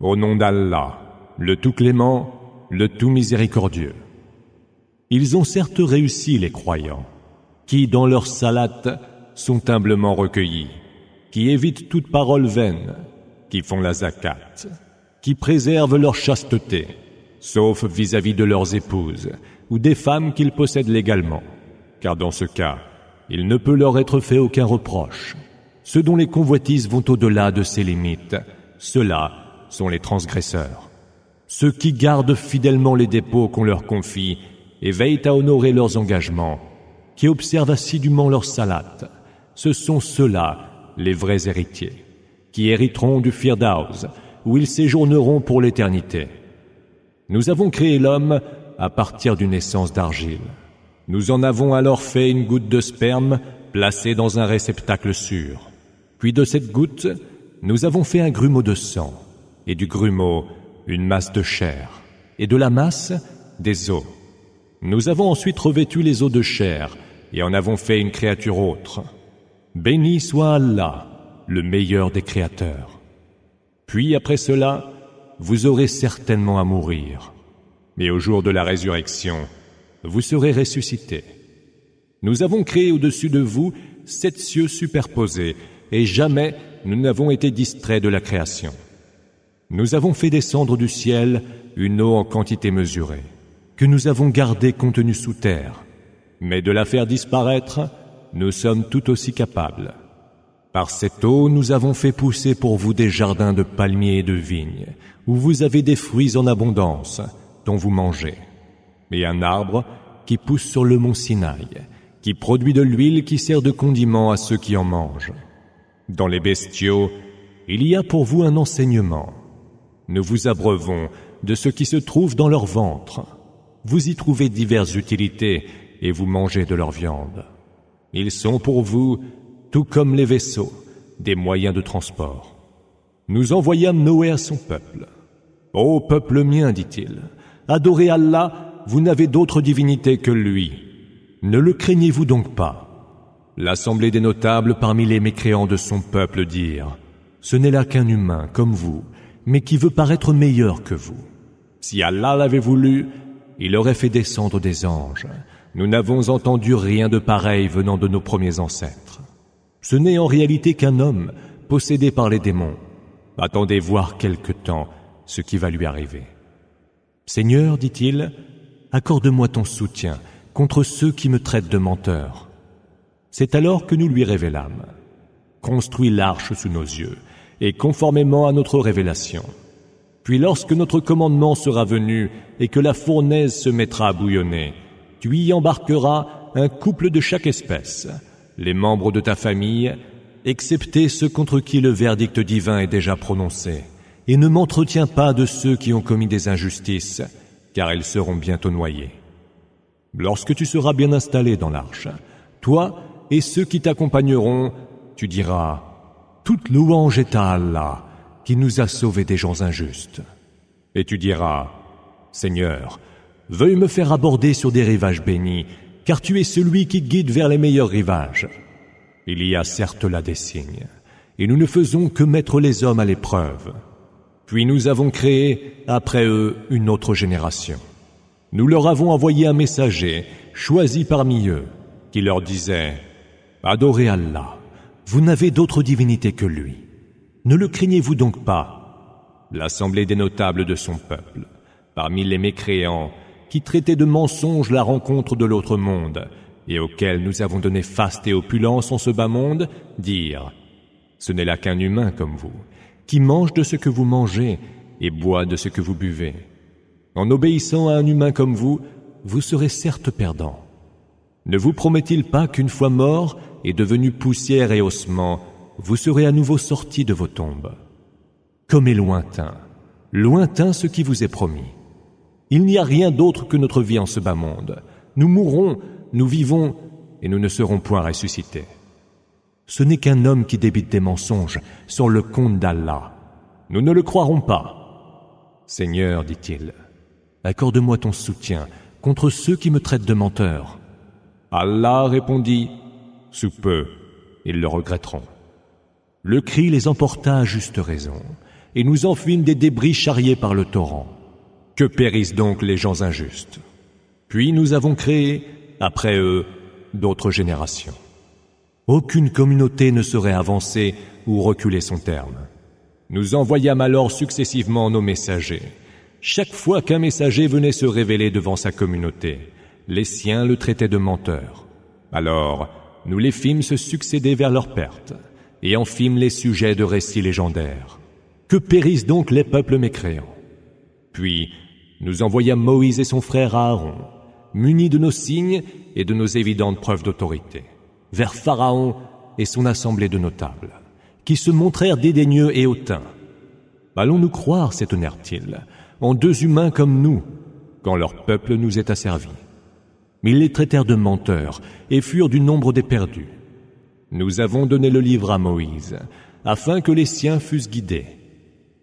Au nom d'Allah, le tout clément, le tout miséricordieux. Ils ont certes réussi les croyants, qui dans leur salate sont humblement recueillis, qui évitent toute parole vaine, qui font la zakat, qui préservent leur chasteté, sauf vis-à-vis de leurs épouses ou des femmes qu'ils possèdent légalement, car dans ce cas, il ne peut leur être fait aucun reproche. Ceux dont les convoitises vont au-delà de ces limites, ceux-là sont les transgresseurs. Ceux qui gardent fidèlement les dépôts qu'on leur confie et veillent à honorer leurs engagements, qui observent assidûment leur salat, ce sont ceux-là les vrais héritiers, qui hériteront du Firdaus, où ils séjourneront pour l'éternité. Nous avons créé l'homme à partir d'une essence d'argile. Nous en avons alors fait une goutte de sperme placée dans un réceptacle sûr. Puis de cette goutte, nous avons fait un grumeau de sang, et du grumeau, une masse de chair, et de la masse, des os. Nous avons ensuite revêtu les os de chair, et en avons fait une créature autre. Béni soit Allah, le meilleur des créateurs. Puis après cela, vous aurez certainement à mourir. Mais au jour de la résurrection, vous serez ressuscités. Nous avons créé au-dessus de vous sept cieux superposés, et jamais nous n'avons été distraits de la création. Nous avons fait descendre du ciel une eau en quantité mesurée, que nous avons gardée contenue sous terre, mais de la faire disparaître, nous sommes tout aussi capables. Par cette eau, nous avons fait pousser pour vous des jardins de palmiers et de vignes, où vous avez des fruits en abondance, dont vous mangez, et un arbre qui pousse sur le mont Sinaï, qui produit de l'huile qui sert de condiment à ceux qui en mangent. Dans les bestiaux, il y a pour vous un enseignement nous vous abreuvons de ce qui se trouve dans leur ventre. Vous y trouvez diverses utilités et vous mangez de leur viande. Ils sont pour vous, tout comme les vaisseaux, des moyens de transport. Nous envoyâmes Noé à son peuple. Ô peuple mien, dit-il, adorez Allah, vous n'avez d'autre divinité que lui. Ne le craignez-vous donc pas? L'assemblée des notables parmi les mécréants de son peuple dirent, Ce n'est là qu'un humain comme vous, mais qui veut paraître meilleur que vous. Si Allah l'avait voulu, il aurait fait descendre des anges. Nous n'avons entendu rien de pareil venant de nos premiers ancêtres. Ce n'est en réalité qu'un homme possédé par les démons. Attendez voir quelque temps ce qui va lui arriver. Seigneur, dit-il, accorde-moi ton soutien contre ceux qui me traitent de menteur. C'est alors que nous lui révélâmes. Construis l'arche sous nos yeux et conformément à notre révélation. Puis lorsque notre commandement sera venu et que la fournaise se mettra à bouillonner, tu y embarqueras un couple de chaque espèce, les membres de ta famille, excepté ceux contre qui le verdict divin est déjà prononcé, et ne m'entretiens pas de ceux qui ont commis des injustices, car ils seront bientôt noyés. Lorsque tu seras bien installé dans l'arche, toi et ceux qui t'accompagneront, tu diras, toute louange est à Allah, qui nous a sauvés des gens injustes. Et tu diras, Seigneur, veuille me faire aborder sur des rivages bénis, car tu es celui qui guide vers les meilleurs rivages. Il y a certes là des signes, et nous ne faisons que mettre les hommes à l'épreuve. Puis nous avons créé, après eux, une autre génération. Nous leur avons envoyé un messager, choisi parmi eux, qui leur disait, Adorez Allah vous n'avez d'autre divinité que lui. Ne le craignez-vous donc pas? L'assemblée des notables de son peuple, parmi les mécréants, qui traitaient de mensonges la rencontre de l'autre monde, et auxquels nous avons donné faste et opulence en ce bas monde, dirent Ce n'est là qu'un humain comme vous, qui mange de ce que vous mangez et boit de ce que vous buvez. En obéissant à un humain comme vous, vous serez certes perdant. Ne vous promet-il pas qu'une fois mort, et devenu poussière et ossements, vous serez à nouveau sortis de vos tombes? Comme est lointain, lointain ce qui vous est promis. Il n'y a rien d'autre que notre vie en ce bas monde. Nous mourrons, nous vivons, et nous ne serons point ressuscités. Ce n'est qu'un homme qui débite des mensonges sur le compte d'Allah. Nous ne le croirons pas. Seigneur, dit-il, accorde-moi ton soutien contre ceux qui me traitent de menteur. Allah répondit, sous peu, ils le regretteront. Le cri les emporta à juste raison, et nous en fîmes des débris charriés par le torrent. Que périssent donc les gens injustes? Puis nous avons créé, après eux, d'autres générations. Aucune communauté ne saurait avancer ou reculer son terme. Nous envoyâmes alors successivement nos messagers. Chaque fois qu'un messager venait se révéler devant sa communauté, les siens le traitaient de menteur. Alors, nous les fîmes se succéder vers leur perte, et en fîmes les sujets de récits légendaires. Que périssent donc les peuples mécréants? Puis, nous envoyâmes Moïse et son frère Aaron, munis de nos signes et de nos évidentes preuves d'autorité, vers Pharaon et son assemblée de notables, qui se montrèrent dédaigneux et hautains. Allons-nous croire, s'étonnèrent-ils, en deux humains comme nous, quand leur peuple nous est asservi? Mais ils les traitèrent de menteurs et furent du nombre des perdus. Nous avons donné le livre à Moïse, afin que les siens fussent guidés.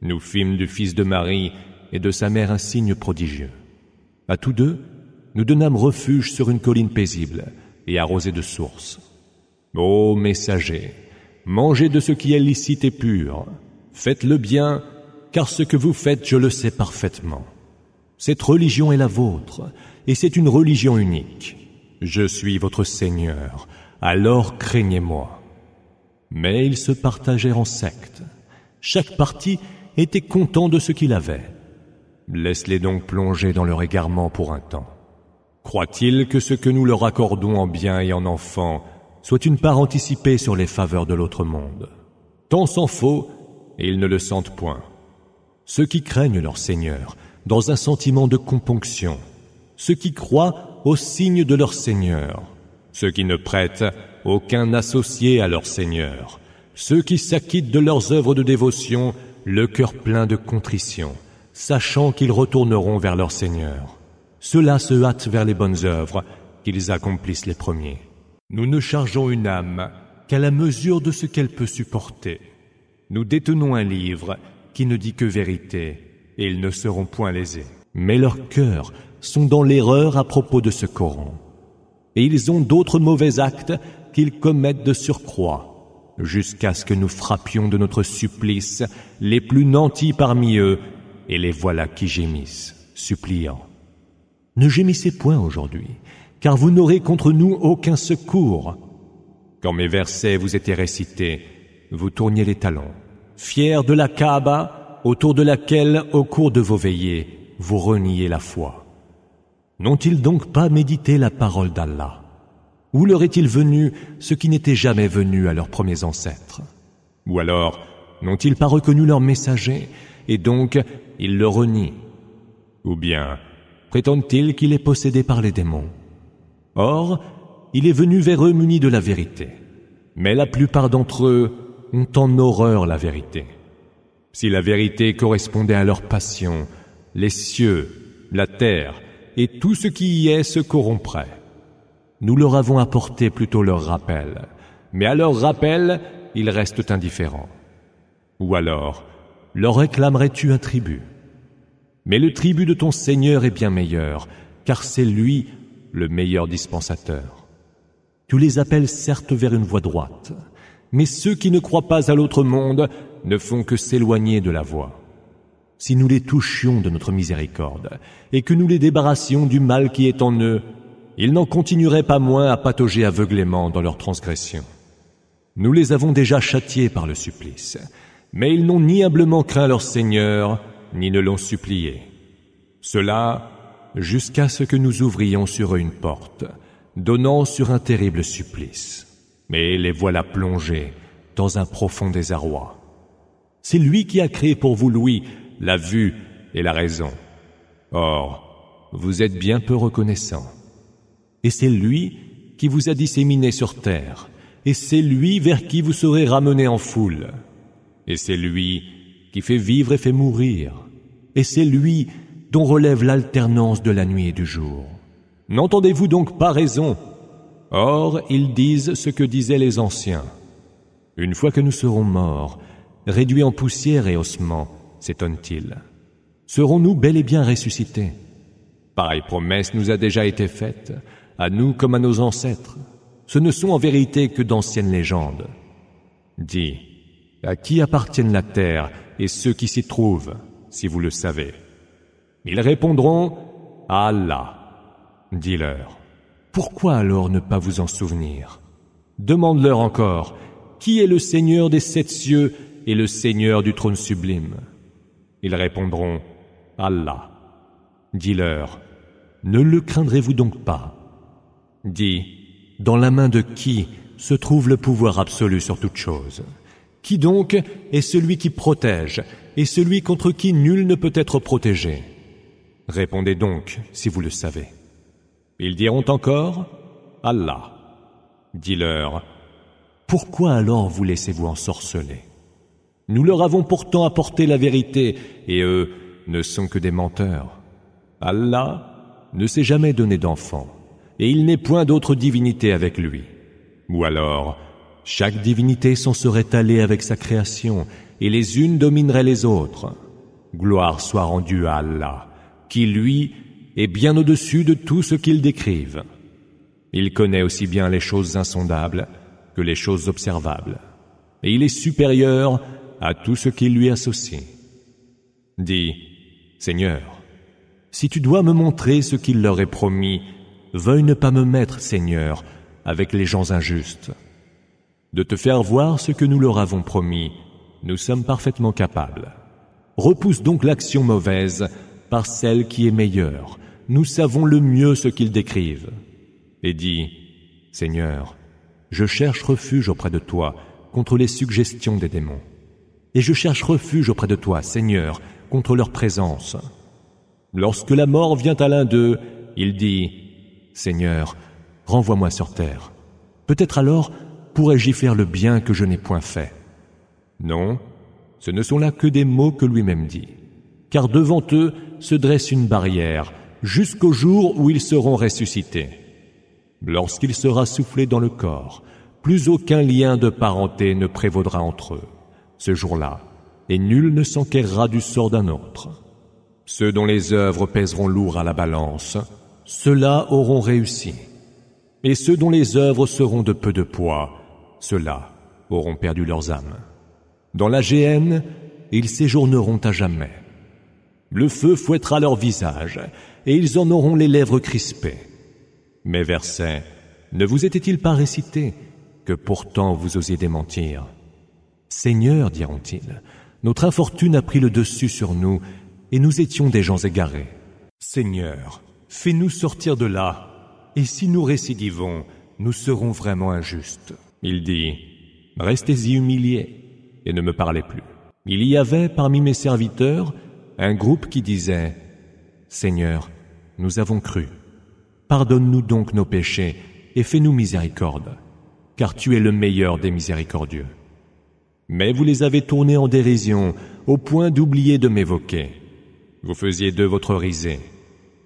Nous fîmes du fils de Marie et de sa mère un signe prodigieux. À tous deux, nous donnâmes refuge sur une colline paisible et arrosée de sources. Ô messagers, mangez de ce qui est licite et pur, faites le bien, car ce que vous faites, je le sais parfaitement. Cette religion est la vôtre, et c'est une religion unique. Je suis votre Seigneur, alors craignez-moi. Mais ils se partagèrent en sectes. Chaque parti était content de ce qu'il avait. Laisse-les donc plonger dans leur égarement pour un temps. Croient-ils que ce que nous leur accordons en bien et en enfants soit une part anticipée sur les faveurs de l'autre monde? Tant s'en faut, et ils ne le sentent point. Ceux qui craignent leur Seigneur, dans un sentiment de componction, ceux qui croient au signe de leur Seigneur, ceux qui ne prêtent aucun associé à leur Seigneur, ceux qui s'acquittent de leurs œuvres de dévotion, le cœur plein de contrition, sachant qu'ils retourneront vers leur Seigneur. Ceux-là se hâtent vers les bonnes œuvres, qu'ils accomplissent les premiers. Nous ne chargeons une âme qu'à la mesure de ce qu'elle peut supporter. Nous détenons un livre qui ne dit que vérité, et ils ne seront point lésés. Mais leurs cœurs sont dans l'erreur à propos de ce Coran. Et ils ont d'autres mauvais actes qu'ils commettent de surcroît, jusqu'à ce que nous frappions de notre supplice les plus nantis parmi eux, et les voilà qui gémissent, suppliant. Ne gémissez point aujourd'hui, car vous n'aurez contre nous aucun secours. Quand mes versets vous étaient récités, vous tourniez les talons, fiers de la Kaaba, autour de laquelle, au cours de vos veillées, vous reniez la foi. N'ont-ils donc pas médité la parole d'Allah Où leur est-il venu ce qui n'était jamais venu à leurs premiers ancêtres Ou alors, n'ont-ils pas reconnu leur messager, et donc ils le renient Ou bien, prétendent-ils qu'il est possédé par les démons Or, il est venu vers eux muni de la vérité. Mais la plupart d'entre eux ont en horreur la vérité. Si la vérité correspondait à leur passion, les cieux, la terre et tout ce qui y est se corrompraient. Nous leur avons apporté plutôt leur rappel, mais à leur rappel, ils restent indifférents. Ou alors, leur réclamerais-tu un tribut? Mais le tribut de ton Seigneur est bien meilleur, car c'est lui le meilleur dispensateur. Tu les appelles certes vers une voie droite, mais ceux qui ne croient pas à l'autre monde ne font que s'éloigner de la voie. Si nous les touchions de notre miséricorde, et que nous les débarrassions du mal qui est en eux, ils n'en continueraient pas moins à patauger aveuglément dans leur transgression. Nous les avons déjà châtiés par le supplice, mais ils n'ont ni humblement craint leur Seigneur, ni ne l'ont supplié. Cela jusqu'à ce que nous ouvrions sur eux une porte, donnant sur un terrible supplice. Mais les voilà plongés dans un profond désarroi. C'est lui qui a créé pour vous l'ouïe, la vue et la raison. Or, vous êtes bien peu reconnaissant. Et c'est lui qui vous a disséminé sur terre, et c'est lui vers qui vous serez ramenés en foule. Et c'est lui qui fait vivre et fait mourir, et c'est lui dont relève l'alternance de la nuit et du jour. N'entendez-vous donc pas raison? Or, ils disent ce que disaient les anciens. Une fois que nous serons morts, réduits en poussière et ossements, s'étonne-t-il, serons-nous bel et bien ressuscités? Pareille promesse nous a déjà été faite, à nous comme à nos ancêtres. Ce ne sont en vérité que d'anciennes légendes. Dis, à qui appartiennent la terre et ceux qui s'y trouvent, si vous le savez? Ils répondront à Allah. Dis-leur, pourquoi alors ne pas vous en souvenir? Demande-leur encore, qui est le Seigneur des sept cieux et le Seigneur du trône sublime? Ils répondront, Allah. Dis-leur, ne le craindrez-vous donc pas? Dis, dans la main de qui se trouve le pouvoir absolu sur toute chose? Qui donc est celui qui protège et celui contre qui nul ne peut être protégé? Répondez donc, si vous le savez. Ils diront encore, Allah. Dis-leur, pourquoi alors vous laissez-vous ensorceler? Nous leur avons pourtant apporté la vérité, et eux ne sont que des menteurs. Allah ne s'est jamais donné d'enfant, et il n'est point d'autre divinité avec lui. Ou alors, chaque divinité s'en serait allée avec sa création, et les unes domineraient les autres. Gloire soit rendue à Allah, qui lui est bien au-dessus de tout ce qu'ils décrivent. Il connaît aussi bien les choses insondables que les choses observables, et il est supérieur à tout ce qui lui associe. Dis, Seigneur, si tu dois me montrer ce qu'il leur est promis, veuille ne pas me mettre, Seigneur, avec les gens injustes. De te faire voir ce que nous leur avons promis, nous sommes parfaitement capables. Repousse donc l'action mauvaise par celle qui est meilleure. Nous savons le mieux ce qu'ils décrivent. Et dis, Seigneur, je cherche refuge auprès de toi contre les suggestions des démons. Et je cherche refuge auprès de toi, Seigneur, contre leur présence. Lorsque la mort vient à l'un d'eux, il dit, Seigneur, renvoie-moi sur terre. Peut-être alors pourrais-je y faire le bien que je n'ai point fait. Non, ce ne sont là que des mots que lui-même dit. Car devant eux se dresse une barrière jusqu'au jour où ils seront ressuscités. Lorsqu'il sera soufflé dans le corps, plus aucun lien de parenté ne prévaudra entre eux, ce jour-là, et nul ne s'enquérera du sort d'un autre. Ceux dont les œuvres pèseront lourd à la balance, ceux-là auront réussi. Et ceux dont les œuvres seront de peu de poids, ceux-là auront perdu leurs âmes. Dans la géhenne, ils séjourneront à jamais. Le feu fouettera leur visage, et ils en auront les lèvres crispées. Mes versets, ne vous étaient-ils pas récités, que pourtant vous osiez démentir Seigneur, diront-ils, notre infortune a pris le dessus sur nous, et nous étions des gens égarés. Seigneur, fais-nous sortir de là, et si nous récidivons, nous serons vraiment injustes. Il dit, Restez-y humiliés, et ne me parlez plus. Il y avait parmi mes serviteurs un groupe qui disait, Seigneur, nous avons cru. Pardonne-nous donc nos péchés et fais-nous miséricorde, car tu es le meilleur des miséricordieux. Mais vous les avez tournés en dérision au point d'oublier de m'évoquer. Vous faisiez de votre risée.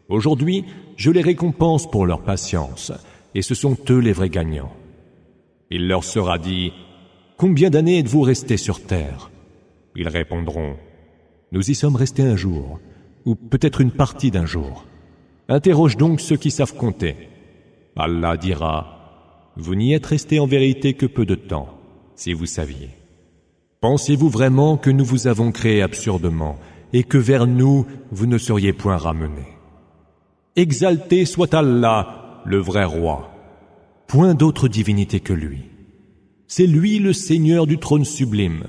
Aujourd'hui, je les récompense pour leur patience, et ce sont eux les vrais gagnants. Il leur sera dit, Combien d'années êtes-vous restés sur terre? Ils répondront, Nous y sommes restés un jour, ou peut-être une partie d'un jour. Interroge donc ceux qui savent compter. Allah dira, Vous n'y êtes restés en vérité que peu de temps, si vous saviez. Pensez-vous vraiment que nous vous avons créé absurdement et que vers nous vous ne seriez point ramenés? Exalté soit Allah, le vrai roi. Point d'autre divinité que lui. C'est lui le Seigneur du trône sublime.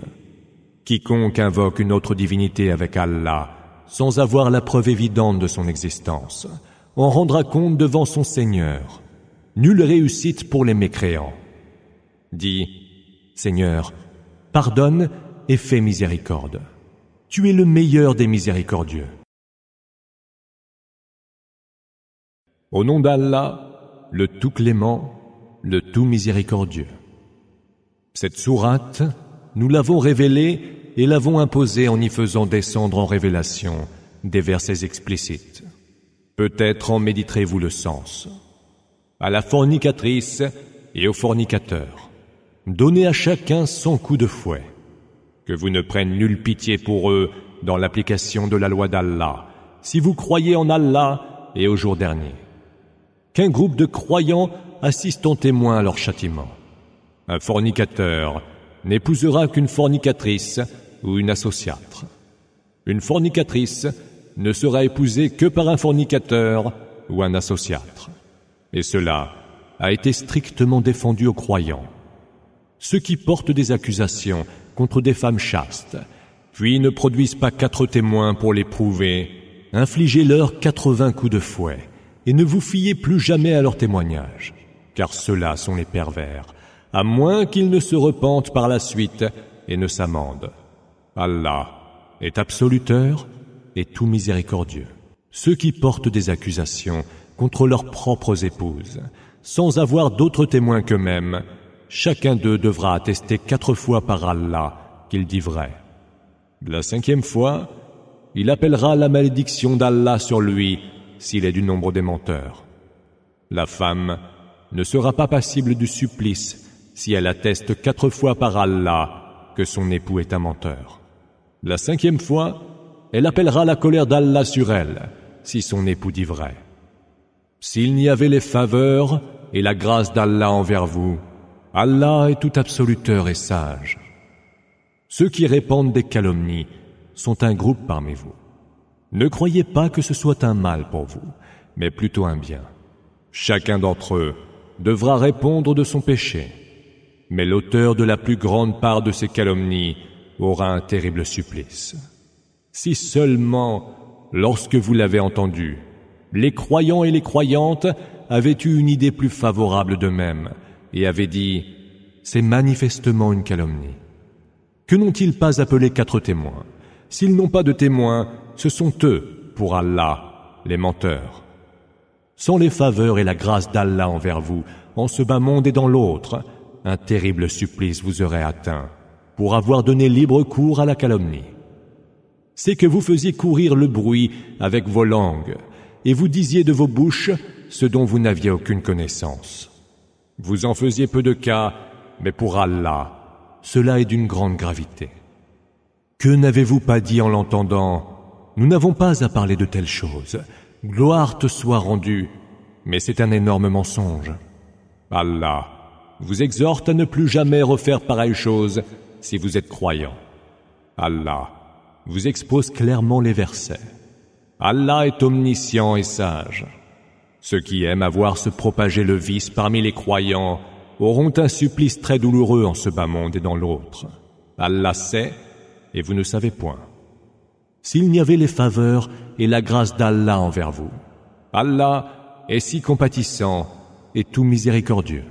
Quiconque invoque une autre divinité avec Allah, sans avoir la preuve évidente de son existence, en rendra compte devant son Seigneur. Nulle réussite pour les mécréants. Dis, Seigneur, pardonne et fais miséricorde. Tu es le meilleur des miséricordieux. Au nom d'Allah, le tout clément, le tout miséricordieux. Cette sourate, nous l'avons révélée et l'avons imposée en y faisant descendre en révélation des versets explicites. Peut-être en méditerez-vous le sens. À la fornicatrice et au fornicateur, donnez à chacun son coup de fouet que vous ne prenne nulle pitié pour eux dans l'application de la loi d'Allah, si vous croyez en Allah et au jour dernier. Qu'un groupe de croyants assiste en témoin à leur châtiment. Un fornicateur n'épousera qu'une fornicatrice ou une associatre. Une fornicatrice ne sera épousée que par un fornicateur ou un associatre. Et cela a été strictement défendu aux croyants. Ceux qui portent des accusations contre des femmes chastes, puis ne produisent pas quatre témoins pour les prouver, infligez-leur quatre-vingts coups de fouet, et ne vous fiez plus jamais à leurs témoignages, car ceux-là sont les pervers, à moins qu'ils ne se repentent par la suite et ne s'amendent. Allah est absoluteur et tout miséricordieux. Ceux qui portent des accusations contre leurs propres épouses, sans avoir d'autres témoins qu'eux-mêmes, chacun d'eux devra attester quatre fois par Allah qu'il dit vrai. La cinquième fois, il appellera la malédiction d'Allah sur lui s'il est du nombre des menteurs. La femme ne sera pas passible du supplice si elle atteste quatre fois par Allah que son époux est un menteur. La cinquième fois, elle appellera la colère d'Allah sur elle si son époux dit vrai. S'il n'y avait les faveurs et la grâce d'Allah envers vous, Allah est tout absoluteur et sage. Ceux qui répandent des calomnies sont un groupe parmi vous. Ne croyez pas que ce soit un mal pour vous, mais plutôt un bien. Chacun d'entre eux devra répondre de son péché, mais l'auteur de la plus grande part de ces calomnies aura un terrible supplice. Si seulement, lorsque vous l'avez entendu, les croyants et les croyantes avaient eu une idée plus favorable d'eux-mêmes et avaient dit c'est manifestement une calomnie. Que n'ont-ils pas appelé quatre témoins? S'ils n'ont pas de témoins, ce sont eux, pour Allah, les menteurs. Sans les faveurs et la grâce d'Allah envers vous, en ce bas monde et dans l'autre, un terrible supplice vous aurait atteint, pour avoir donné libre cours à la calomnie. C'est que vous faisiez courir le bruit avec vos langues, et vous disiez de vos bouches ce dont vous n'aviez aucune connaissance. Vous en faisiez peu de cas, mais pour Allah, cela est d'une grande gravité. Que n'avez-vous pas dit en l'entendant Nous n'avons pas à parler de telles choses. Gloire te soit rendue, mais c'est un énorme mensonge. Allah vous exhorte à ne plus jamais refaire pareille chose si vous êtes croyant. Allah vous expose clairement les versets. Allah est omniscient et sage. Ceux qui aiment à voir se propager le vice parmi les croyants auront un supplice très douloureux en ce bas monde et dans l'autre. Allah sait et vous ne savez point. S'il n'y avait les faveurs et la grâce d'Allah envers vous, Allah est si compatissant et tout miséricordieux.